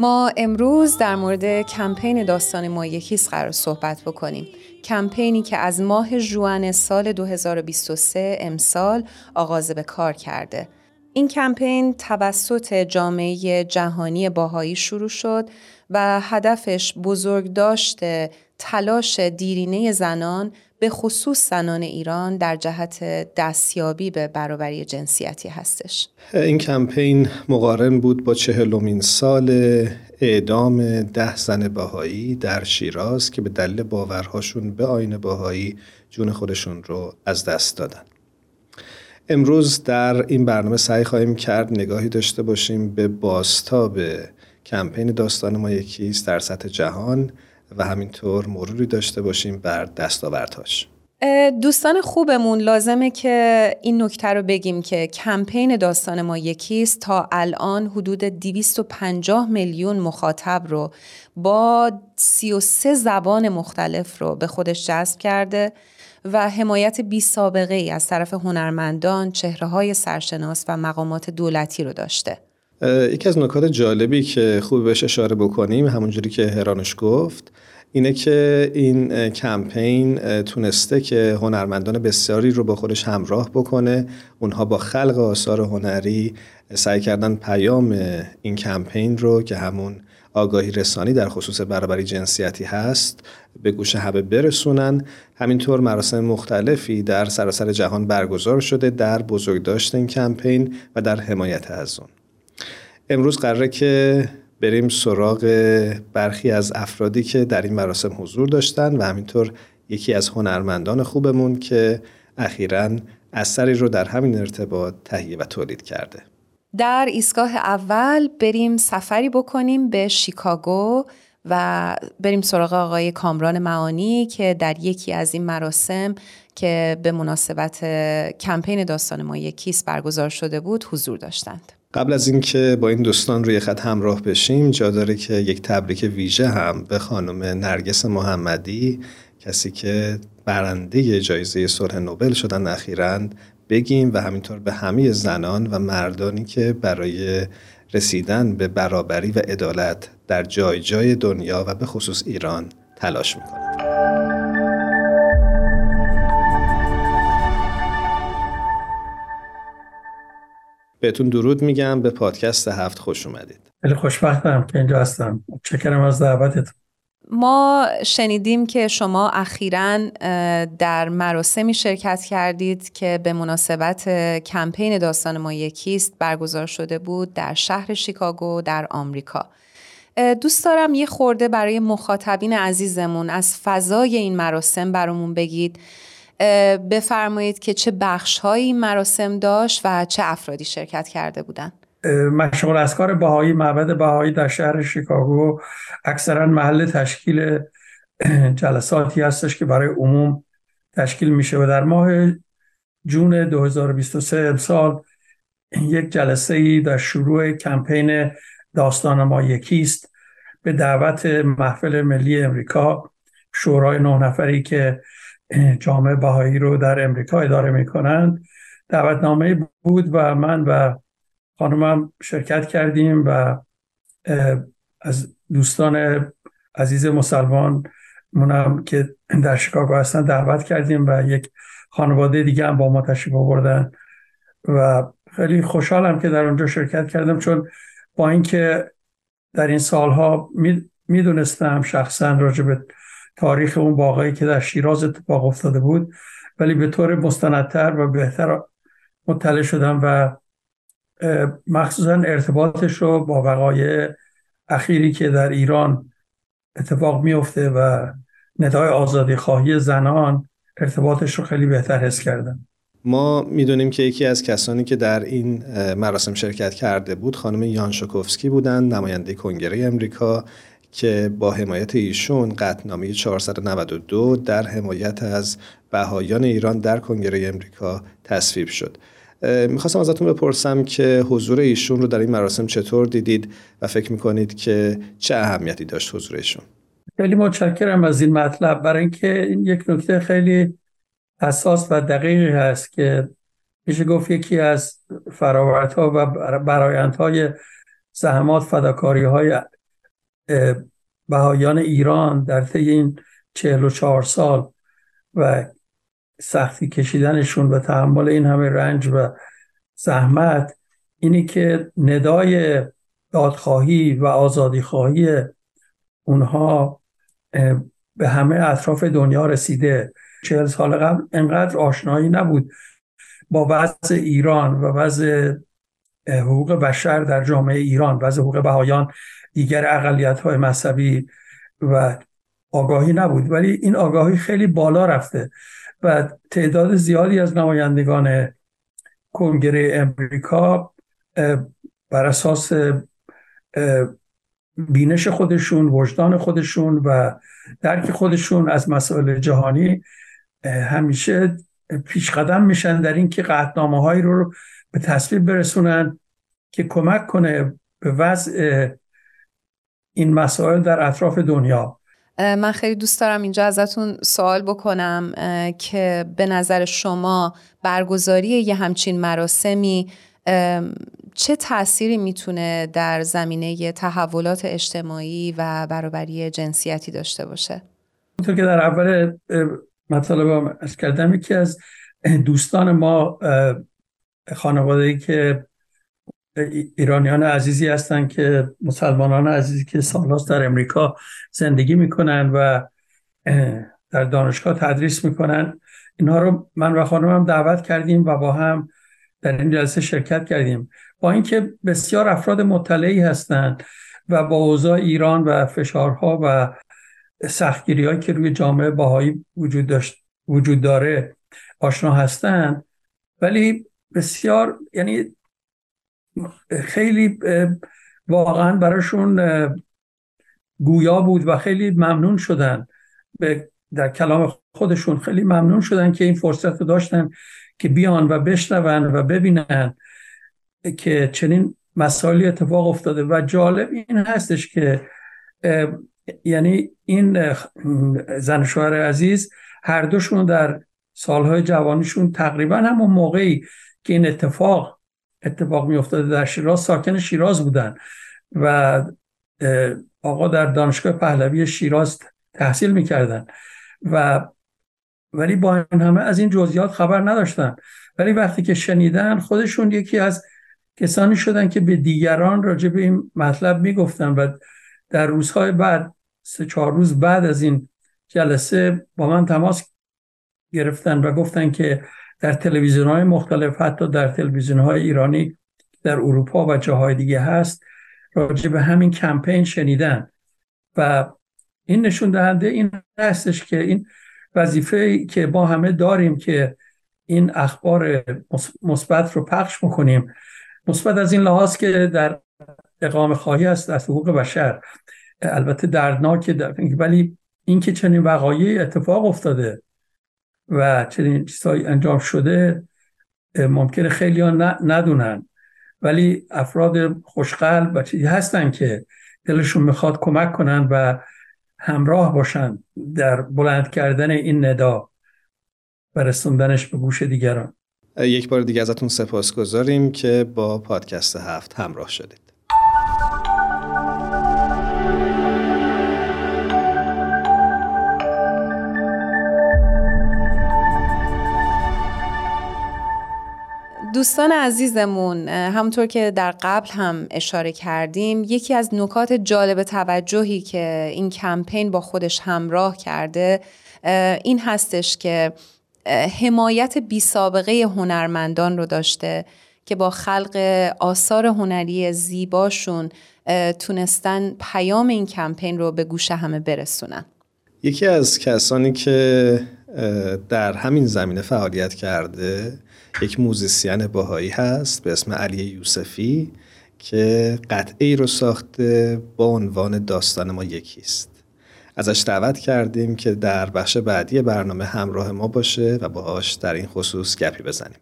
ما امروز در مورد کمپین داستان ما یکیست قرار صحبت بکنیم. کمپینی که از ماه جوان سال 2023 امسال آغاز به کار کرده. این کمپین توسط جامعه جهانی باهایی شروع شد و هدفش بزرگ داشته تلاش دیرینه زنان به خصوص زنان ایران در جهت دستیابی به برابری جنسیتی هستش. این کمپین مقارن بود با چهلمین سال اعدام ده زن باهایی در شیراز که به دلیل باورهاشون به آین باهایی جون خودشون رو از دست دادن. امروز در این برنامه سعی خواهیم کرد نگاهی داشته باشیم به باستاب کمپین داستان ما یکیست در سطح جهان. و همینطور مروری داشته باشیم بر دستاوردهاش دوستان خوبمون لازمه که این نکته رو بگیم که کمپین داستان ما یکیست تا الان حدود 250 میلیون مخاطب رو با 33 زبان مختلف رو به خودش جذب کرده و حمایت بی سابقه ای از طرف هنرمندان، چهره های سرشناس و مقامات دولتی رو داشته. یکی از نکات جالبی که خوب بهش اشاره بکنیم همونجوری که هرانش گفت اینه که این کمپین تونسته که هنرمندان بسیاری رو با خودش همراه بکنه. اونها با خلق آثار هنری سعی کردن پیام این کمپین رو که همون آگاهی رسانی در خصوص برابری جنسیتی هست به گوش همه برسونن. همینطور مراسم مختلفی در سراسر جهان برگزار شده در بزرگداشت این کمپین و در حمایت از اون. امروز قراره که بریم سراغ برخی از افرادی که در این مراسم حضور داشتن و همینطور یکی از هنرمندان خوبمون که اخیرا اثری رو در همین ارتباط تهیه و تولید کرده در ایستگاه اول بریم سفری بکنیم به شیکاگو و بریم سراغ آقای کامران معانی که در یکی از این مراسم که به مناسبت کمپین داستان ما یکیست برگزار شده بود حضور داشتند. قبل از اینکه با این دوستان روی خط همراه بشیم جا داره که یک تبریک ویژه هم به خانم نرگس محمدی کسی که برنده جایزه صلح نوبل شدن اخیرا بگیم و همینطور به همه زنان و مردانی که برای رسیدن به برابری و عدالت در جای جای دنیا و به خصوص ایران تلاش می‌کنند. بهتون درود میگم به پادکست هفت خوش اومدید. خیلی خوشبختم که اینجا هستم. چکرم از دعوتتون. ما شنیدیم که شما اخیرا در مراسمی شرکت کردید که به مناسبت کمپین داستان ما یکیست برگزار شده بود در شهر شیکاگو در آمریکا. دوست دارم یه خورده برای مخاطبین عزیزمون از فضای این مراسم برامون بگید. بفرمایید که چه بخش این مراسم داشت و چه افرادی شرکت کرده بودند. مشغول از کار بهایی معبد بهایی در شهر شیکاگو اکثرا محل تشکیل جلساتی هستش که برای عموم تشکیل میشه و در ماه جون 2023 امسال یک جلسه ای در شروع کمپین داستان ما یکیست به دعوت محفل ملی امریکا شورای نه نفری که جامعه بهایی رو در امریکا اداره می‌کنند. دعوتنامه بود و من و خانمم شرکت کردیم و از دوستان عزیز مسلمان منم که در شیکاگو هستن دعوت کردیم و یک خانواده دیگه هم با ما تشریف آوردن و خیلی خوشحالم که در اونجا شرکت کردم چون با اینکه در این سالها می‌دونستم شخصا راجع به تاریخ اون باقایی که در شیراز اتفاق افتاده بود ولی به طور مستندتر و بهتر مطلع شدم و مخصوصا ارتباطش رو با وقایع اخیری که در ایران اتفاق میفته و ندای آزادی خواهی زنان ارتباطش رو خیلی بهتر حس کردم. ما می‌دونیم که یکی از کسانی که در این مراسم شرکت کرده بود خانم یان شکوفسکی بودند نماینده کنگره امریکا. که با حمایت ایشون قطنامه 492 در حمایت از بهایان ایران در کنگره امریکا تصویب شد. می‌خواستم ازتون بپرسم که حضور ایشون رو در این مراسم چطور دیدید و فکر می‌کنید که چه اهمیتی داشت حضور ایشون؟ خیلی متشکرم از این مطلب. برای اینکه این یک نکته خیلی اساس و دقیقی هست که میشه گفت یکی از فراورت ها و برایندهای زحمات فداکاری های بهایان ایران در طی این چهل و چهار سال و سختی کشیدنشون و تحمل این همه رنج و زحمت اینی که ندای دادخواهی و آزادی خواهی اونها به همه اطراف دنیا رسیده. چهل سال قبل انقدر آشنایی نبود. با وضع ایران و وضع حقوق بشر در جامعه ایران وضع حقوق بهایان دیگر اقلیت های مذهبی و آگاهی نبود. ولی این آگاهی خیلی بالا رفته و تعداد زیادی از نمایندگان کنگره امریکا بر اساس بینش خودشون وجدان خودشون و درک خودشون از مسائل جهانی همیشه پیش قدم میشن در اینکه قطنامه هایی رو به تصویب برسونن که کمک کنه به وضع این مسائل در اطراف دنیا من خیلی دوست دارم اینجا ازتون سوال بکنم که به نظر شما برگزاری یه همچین مراسمی چه تأثیری می‌تونه در زمینه تحولات اجتماعی و برابری جنسیتی داشته باشه؟ اونطور که در اول مطالب از کردم یکی از دوستان ما خانواده که ایرانیان عزیزی هستند که مسلمانان عزیزی که سالهاست در امریکا زندگی می‌کنن و در دانشگاه تدریس می‌کنن. اینها رو من و خانمم دعوت کردیم و با هم در این جلسه شرکت کردیم. با اینکه بسیار افراد مطلعی هستند و با اوضاع ایران و فشارها و سختگیری که روی جامعه باهایی وجود, داشت، وجود داره آشنا هستند. ولی بسیار یعنی خیلی واقعا براشون گویا بود و خیلی ممنون شدن. در کلام خودشون خیلی ممنون شدن که این فرصت رو داشتن که بیان و بشنون و ببینن که چنین مسائلی اتفاق افتاده. و جالب این هستش که یعنی این زن شوهر عزیز هر دوشون در سالهای جوانیشون تقریبا همون موقعی که این اتفاق اتفاق می افتاده در شیراز ساکن شیراز بودن و آقا در دانشگاه پهلوی شیراز تحصیل می‌کردن و ولی با این همه از این جزئیات خبر نداشتن. ولی وقتی که شنیدن خودشون یکی از کسانی شدن که به دیگران راجع به این مطلب می‌گفتن و در روزهای بعد سه چهار روز بعد از این جلسه با من تماس گرفتن و گفتن که در تلویزیون های مختلف حتی در تلویزیون های ایرانی در اروپا و جاهای دیگه هست راجع به همین کمپین شنیدن. و این نشون دهنده این هستش که این وظیفه که با همه داریم که این اخبار مثبت رو پخش بکنیم مثبت از این لحاظ که در اقامه خواهی است از حقوق بشر. البته دردناک ولی اینکه چنین وقایعی اتفاق افتاده. و چنین چیزهایی انجام شده ممکنه خیلی ها ندونن. ولی افراد خوشقلب و چیزی هستن که دلشون می‌خواد کمک کنن و همراه باشن در بلند کردن این ندا و رسوندنش به گوش دیگران. یک بار دیگه ازتون سپاس گذاریم که با پادکست هفت همراه شدید. دوستان عزیزمون همونطور که در قبل هم اشاره کردیم یکی از نکات جالب توجهی که این کمپین با خودش همراه کرده این هستش که حمایت بی سابقه هنرمندان رو داشته که با خلق آثار هنری زیباشون تونستن پیام این کمپین رو به گوش همه برسونن. یکی از کسانی که در همین زمینه فعالیت کرده یک موزیسین باهایی هست به اسم علی یوسفی که قطعه رو ساخته با عنوان داستان ما یکیست ازش دعوت کردیم که در بخش بعدی برنامه همراه ما باشه و باهاش در این خصوص گپی بزنیم.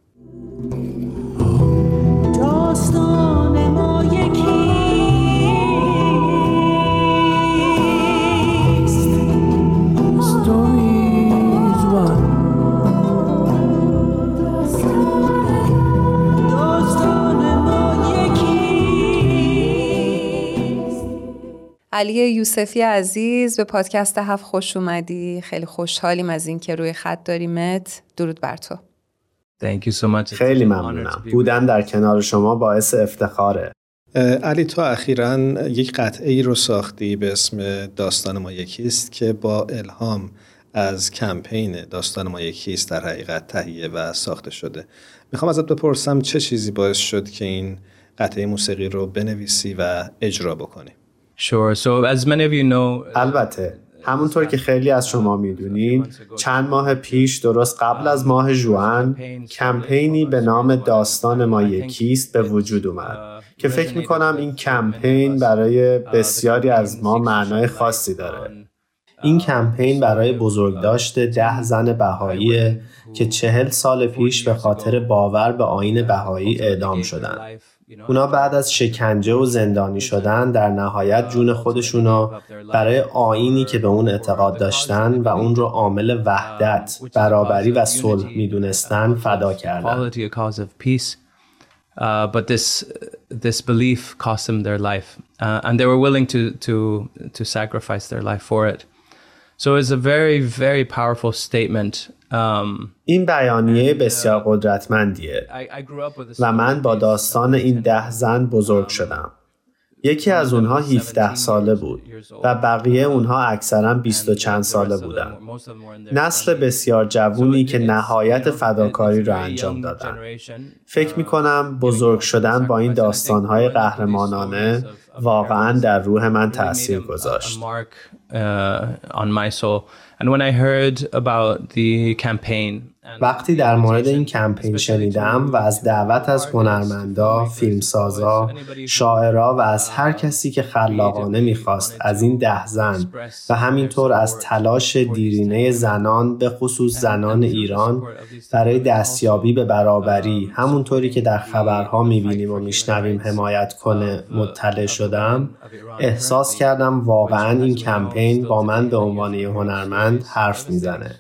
علی یوسفی عزیز به پادکست هفت خوش اومدی. خیلی خوشحالیم از اینکه روی خط داریمت. درود بر تو. خیلی ممنونم. بودن در کنار شما باعث افتخاره. علی تو اخیرا یک قطعه ای رو ساختی به اسم داستان ما یکیست که با الهام از کمپین داستان ما یکیست در حقیقت تهیه و ساخته شده. می‌خوام ازت بپرسم چه چیزی باعث شد که این قطعه موسیقی رو بنویسی و اجرا بکنی؟ Sure. So as many of you know, البته همونطور که خیلی از شما می‌دونید چند ماه پیش درست قبل از ماه جوان کمپینی به نام داستان ما یکیست به وجود اومد که فکر می‌کنم این کمپین برای بسیاری از ما معنای خاصی داره. این کمپین برای بزرگداشت ده زن بهایی که چهل سال پیش به خاطر باور به آین بهایی اعدام شدن اونا بعد از شکنجه و زندانی شدن در نهایت جون خودشونو برای آینی که به اون اعتقاد داشتن و اون رو عامل وحدت، برابری و صلح می‌دونستن فدا کردن. So it's a very, very powerful statement این بیانیه uh, بسیار قدرتمندیه و من با داستان این ده زن بزرگ شدم. یکی از اونها 17 ساله بود و بقیه اونها اکثرا 20 و چند ساله بودن. نسل بسیار جوونی که نهایت فداکاری را انجام دادن. فکر می کنم بزرگ شدن با این داستانهای قهرمانانه واقعا در روح من تاثیر گذاشت. And when I heard about the campaign وقتی در مورد این کمپین شنیدم و از دعوت از هنرمندا، فیلمسازا، شاعرا و از هر کسی که خلاقانه می‌خواست از این ده زن و همینطور از تلاش دیرینه زنان به خصوص زنان ایران برای دستیابی به برابری همونطوری که در خبرها می‌بینیم و میشنویم حمایت کنه مطلع شدم. احساس کردم واقعا این کمپین با من به عنوان هنرمند حرف می‌زنه.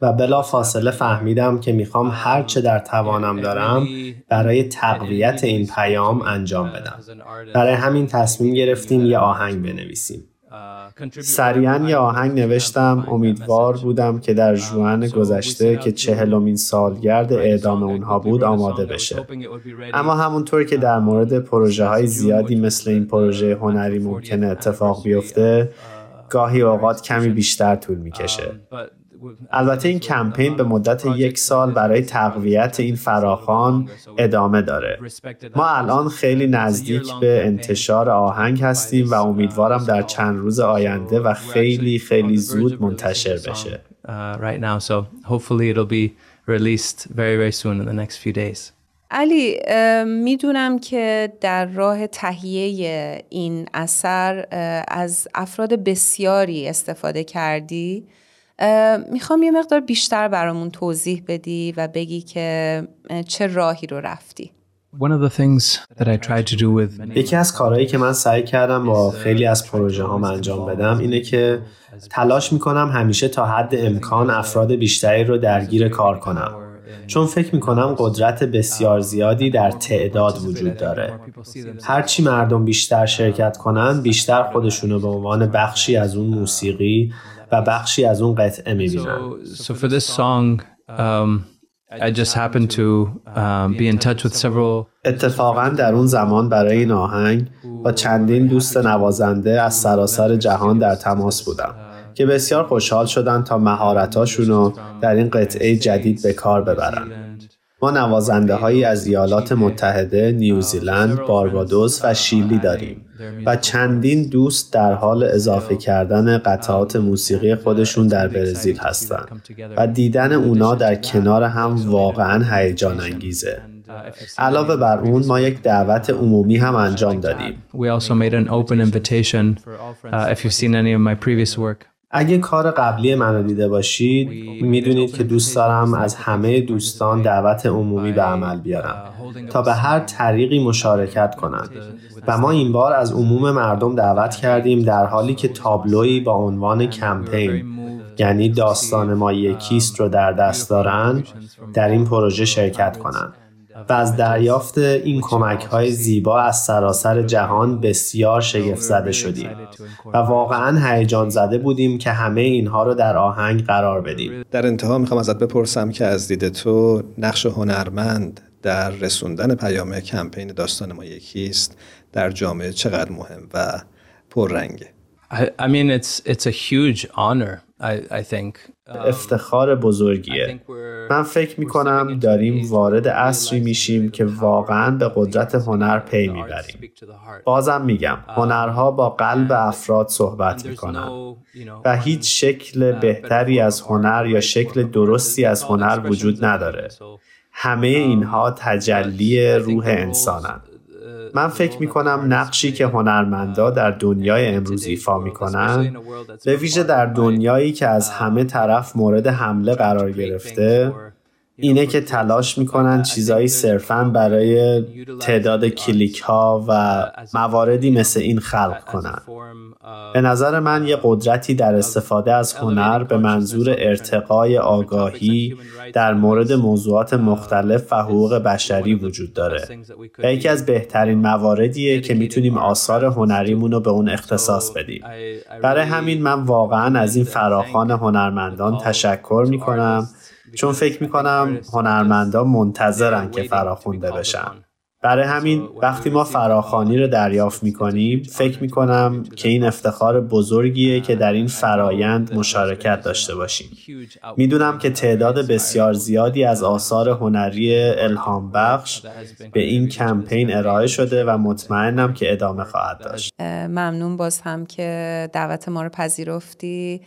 و بلا فاصله فهمیدم که می‌خوام هر چه در توانم دارم برای تقویت این پیام انجام بدم. برای همین تصمیم گرفتیم یه آهنگ بنویسیم. سریعا یه آهنگ نوشتم. امیدوار بودم که در جوان گذشته که چهلمین سالگرد اعدام اونها بود آماده بشه. اما همونطور که در مورد پروژه های زیادی مثل این پروژه هنری ممکنه اتفاق بیفته گاهی اوقات کمی بیشتر طول می‌کشه. البته این کمپین به مدت یک سال برای تقویت این فراخان ادامه داره. ما الان خیلی نزدیک به انتشار آهنگ هستیم و امیدوارم در چند روز آینده و خیلی خیلی زود منتشر بشه. علی می‌دونم که در راه تهیه این اثر از افراد بسیاری استفاده کردی. می‌خوام یه مقدار بیشتر برامون توضیح بدی و بگی که چه راهی رو رفتی. یکی از کارهایی که من سعی کردم با خیلی از پروژه هام انجام بدم اینه که تلاش می‌کنم همیشه تا حد امکان افراد بیشتری رو درگیر کار کنم. چون فکر می‌کنم قدرت بسیار زیادی در تعداد وجود داره. هرچی مردم بیشتر شرکت کنن بیشتر خودشونو به عنوان بخشی از اون موسیقی و بخشی از اون قطعه می‌بینن so, for this song um, I just happened to um, be in touch with several اتفاقا در اون زمان برای این آهنگ با چندین دوست نوازنده از سراسر جهان در تماس بودم که بسیار خوشحال شدن تا مهارتاشون رو در این قطعه جدید به کار ببرن. ما نوازنده هایی از ایالات متحده، نیوزیلند، باربادوس و شیلی داریم و چندین دوست در حال اضافه کردن قطعات موسیقی خودشون در برزیل هستند و دیدن اونا در کنار هم واقعا هیجان انگیزه. علاوه بر اون ما یک دعوت عمومی هم انجام دادیم. اگه کار قبلی منو دیده باشید می‌دونید که دوست دارم از همه دوستان دعوت عمومی به عمل بیارم. تا به هر طریقی مشارکت کنند. و ما این بار از عموم مردم دعوت کردیم در حالی که تابلویی با عنوان کمپین یعنی داستان ما یکیست رو در دست دارن در این پروژه شرکت کنند. و از دریافت این کمک های زیبا از سراسر جهان بسیار شگفت زده شدیم و واقعا هیجان زده بودیم که همه اینها رو در آهنگ قرار بدیم در انتها می‌خوام ازت بپرسم که از دید تو نقش هنرمند در رسوندن پیام کمپین داستان ما یکیست در جامعه چقدر مهم و پررنگه I, mean, it's it's a huge honor. I, think. Um, افتخار بزرگیه. من فکر می کنم داریم وارد عصری میشیم که واقعا به قدرت هنر پی می‌بریم. بازم میگم um, هنرها با قلب افراد صحبت می‌کنن و هیچ شکل uh, بهتری از هنر یا شکل درستی از هنر وجود نداره. همه um, اینها تجلی روح انسانند. من فکر می کنم نقشی که هنرمندا در دنیای امروز ایفا می کنن به ویژه در دنیایی که از همه طرف مورد حمله قرار گرفته اینه که تلاش می‌کنن چیزایی صرفا برای تعداد کلیک ها و مواردی مثل این خلق کنن. به نظر من یه قدرتی در استفاده از هنر به منظور ارتقای آگاهی در مورد موضوعات مختلف و حقوق بشری وجود داره. و یکی از بهترین مواردیه که می‌تونیم آثار هنریمون رو به اون اختصاص بدیم. برای همین من واقعا از این فراخان هنرمندان تشکر می‌کنم. چون فکر می‌کنم هنرمندا منتظرن که فراخونده بشن. برای همین وقتی ما فراخانی رو دریافت می‌کنیم فکر می‌کنم که این افتخار بزرگیه که در این فرایند مشارکت داشته باشیم. می‌دونم که تعداد بسیار زیادی از آثار هنری الهام بخش به این کمپین ارائه شده و مطمئنم که ادامه خواهد داشت. ممنون باز هم که دعوت ما رو پذیرفتی.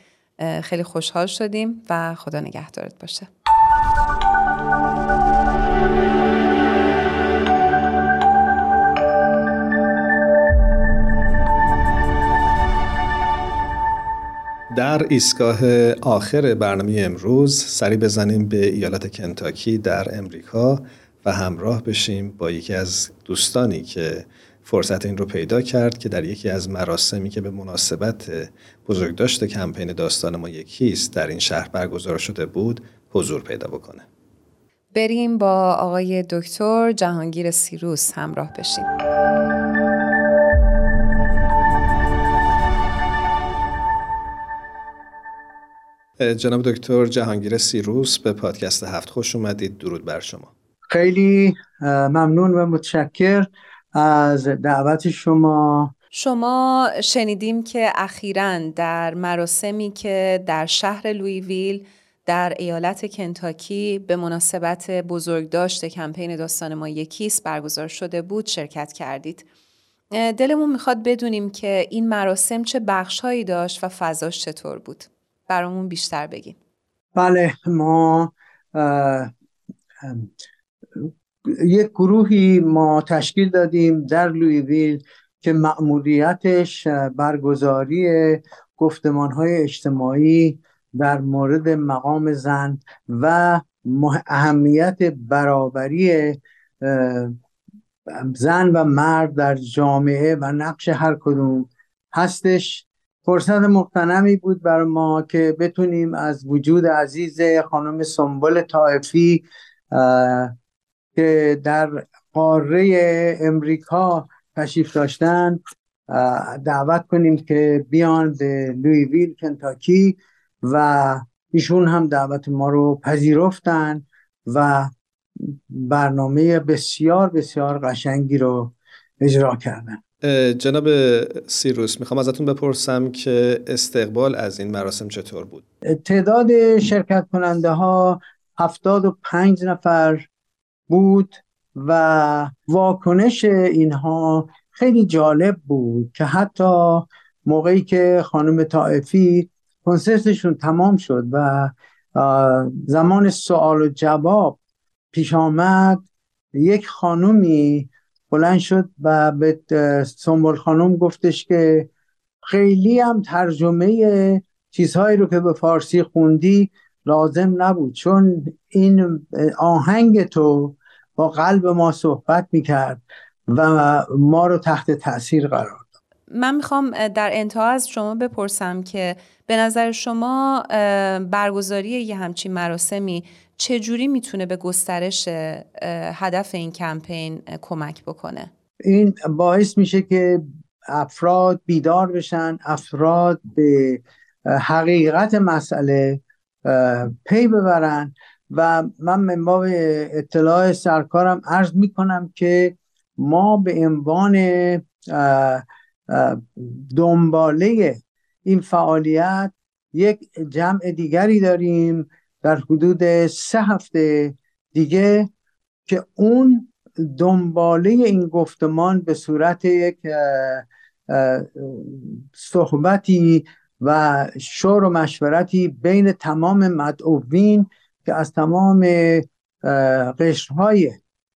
خیلی خوشحال شدیم و خدا نگهدارت باشه. در ایستگاه آخر برنامه امروز سری بزنیم به ایالت کنتاکی در امریکا و همراه بشیم با یکی از دوستانی که فرصت این رو پیدا کرد که در یکی از مراسمی که به مناسبت بزرگداشت کمپین داستان ما یکیست در این شهر برگزار شده بود حضور پیدا بکنه. بریم با آقای دکتر جهانگیر سیروس همراه بشیم. جناب دکتر جهانگیر سیروس به پادکست هفت خوش اومدید. درود بر شما. خیلی ممنون و متشکر. از دعوت شما شما شنیدیم که اخیرا در مراسمی که در شهر لویویل در ایالت کنتاکی به مناسبت بزرگداشت کمپین داستان ما یکیست برگزار شده بود شرکت کردید. دلمون می‌خواد بدونیم که این مراسم چه بخشهایی داشت و فضاش چطور بود. برامون بیشتر بگین. بله ما یک گروهی ما تشکیل دادیم در لویویل که مأموریتش برگزاری گفتمان های اجتماعی در مورد مقام زن و اهمیت برابری زن و مرد در جامعه و نقش هر کدوم هستش. فرصت مقتنمی بود بر ما که بتونیم از وجود عزیز خانم سنبل طائفی که در قاره امریکا تشریف داشتن دعوت کنیم که بیان به لویویل کنتاکی و ایشون هم دعوت ما رو پذیرفتن و برنامه بسیار بسیار قشنگی رو اجرا کردن جناب سیروس می‌خوام ازتون بپرسم که استقبال از این مراسم چطور بود؟ تعداد شرکت کننده ها هفتاد و پنج نفر بود و واکنش اینها خیلی جالب بود که حتی موقعی که خانم طائفی کنسرتشون تمام شد و زمان سوال و جواب پیش آمد یک خانومی بلند شد و به سنبول خانم گفتش که خیلی هم ترجمه چیزهایی رو که به فارسی خوندی لازم نبود چون این آهنگ تو با قلب ما صحبت می‌کرد و ما رو تحت تاثیر قرار داد. من می‌خوام در انتها از شما بپرسم که به نظر شما برگزاری یه همچین مراسمی چجوری می‌تونه به گسترش هدف این کمپین کمک بکنه؟ این باعث میشه که افراد بیدار بشن افراد به حقیقت مسئله پی ببرن و من من باب اطلاع سرکارم عرض می‌کنم که ما به عنوان دنباله این فعالیت یک جمع دیگری داریم در حدود سه هفته دیگه که اون دنباله این گفتمان به صورت یک صحبتی و شور و مشورتی بین تمام مدعوین که از تمام قشرهای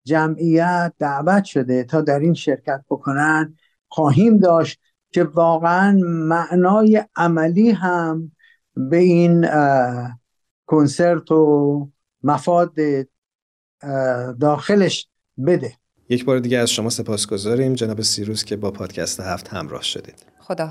جمعیت دعوت شده تا در این شرکت بکنن خواهیم داشت که واقعا معنای عملی هم به این کنسرت و مفاد داخلش بده. یک بار دیگه از شما سپاس گذاریم جناب سیروس که با پادکست هفت همراه شدید. خدا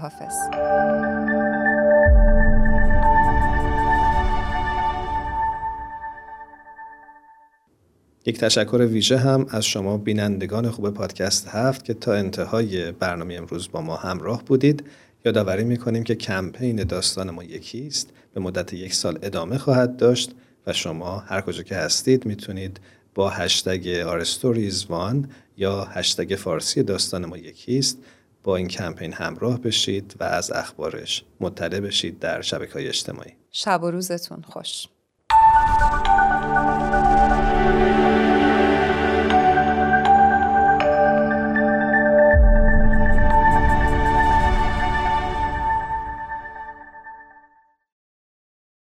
یک تشکر ویژه هم از شما بینندگان خوب پادکست هفت که تا انتهای برنامه امروز با ما همراه بودید. یادآوری می‌کنیم که کمپین داستان ما یکی است به مدت یک سال ادامه خواهد داشت و شما هر کجا که هستید می‌تونید با هشتگ آرستوریزوان یا هشتگ فارسی داستان ما یکی است با این کمپین همراه بشید و از اخبارش مطلع بشید در شبکه های اجتماعی. شب و روزتون خوش.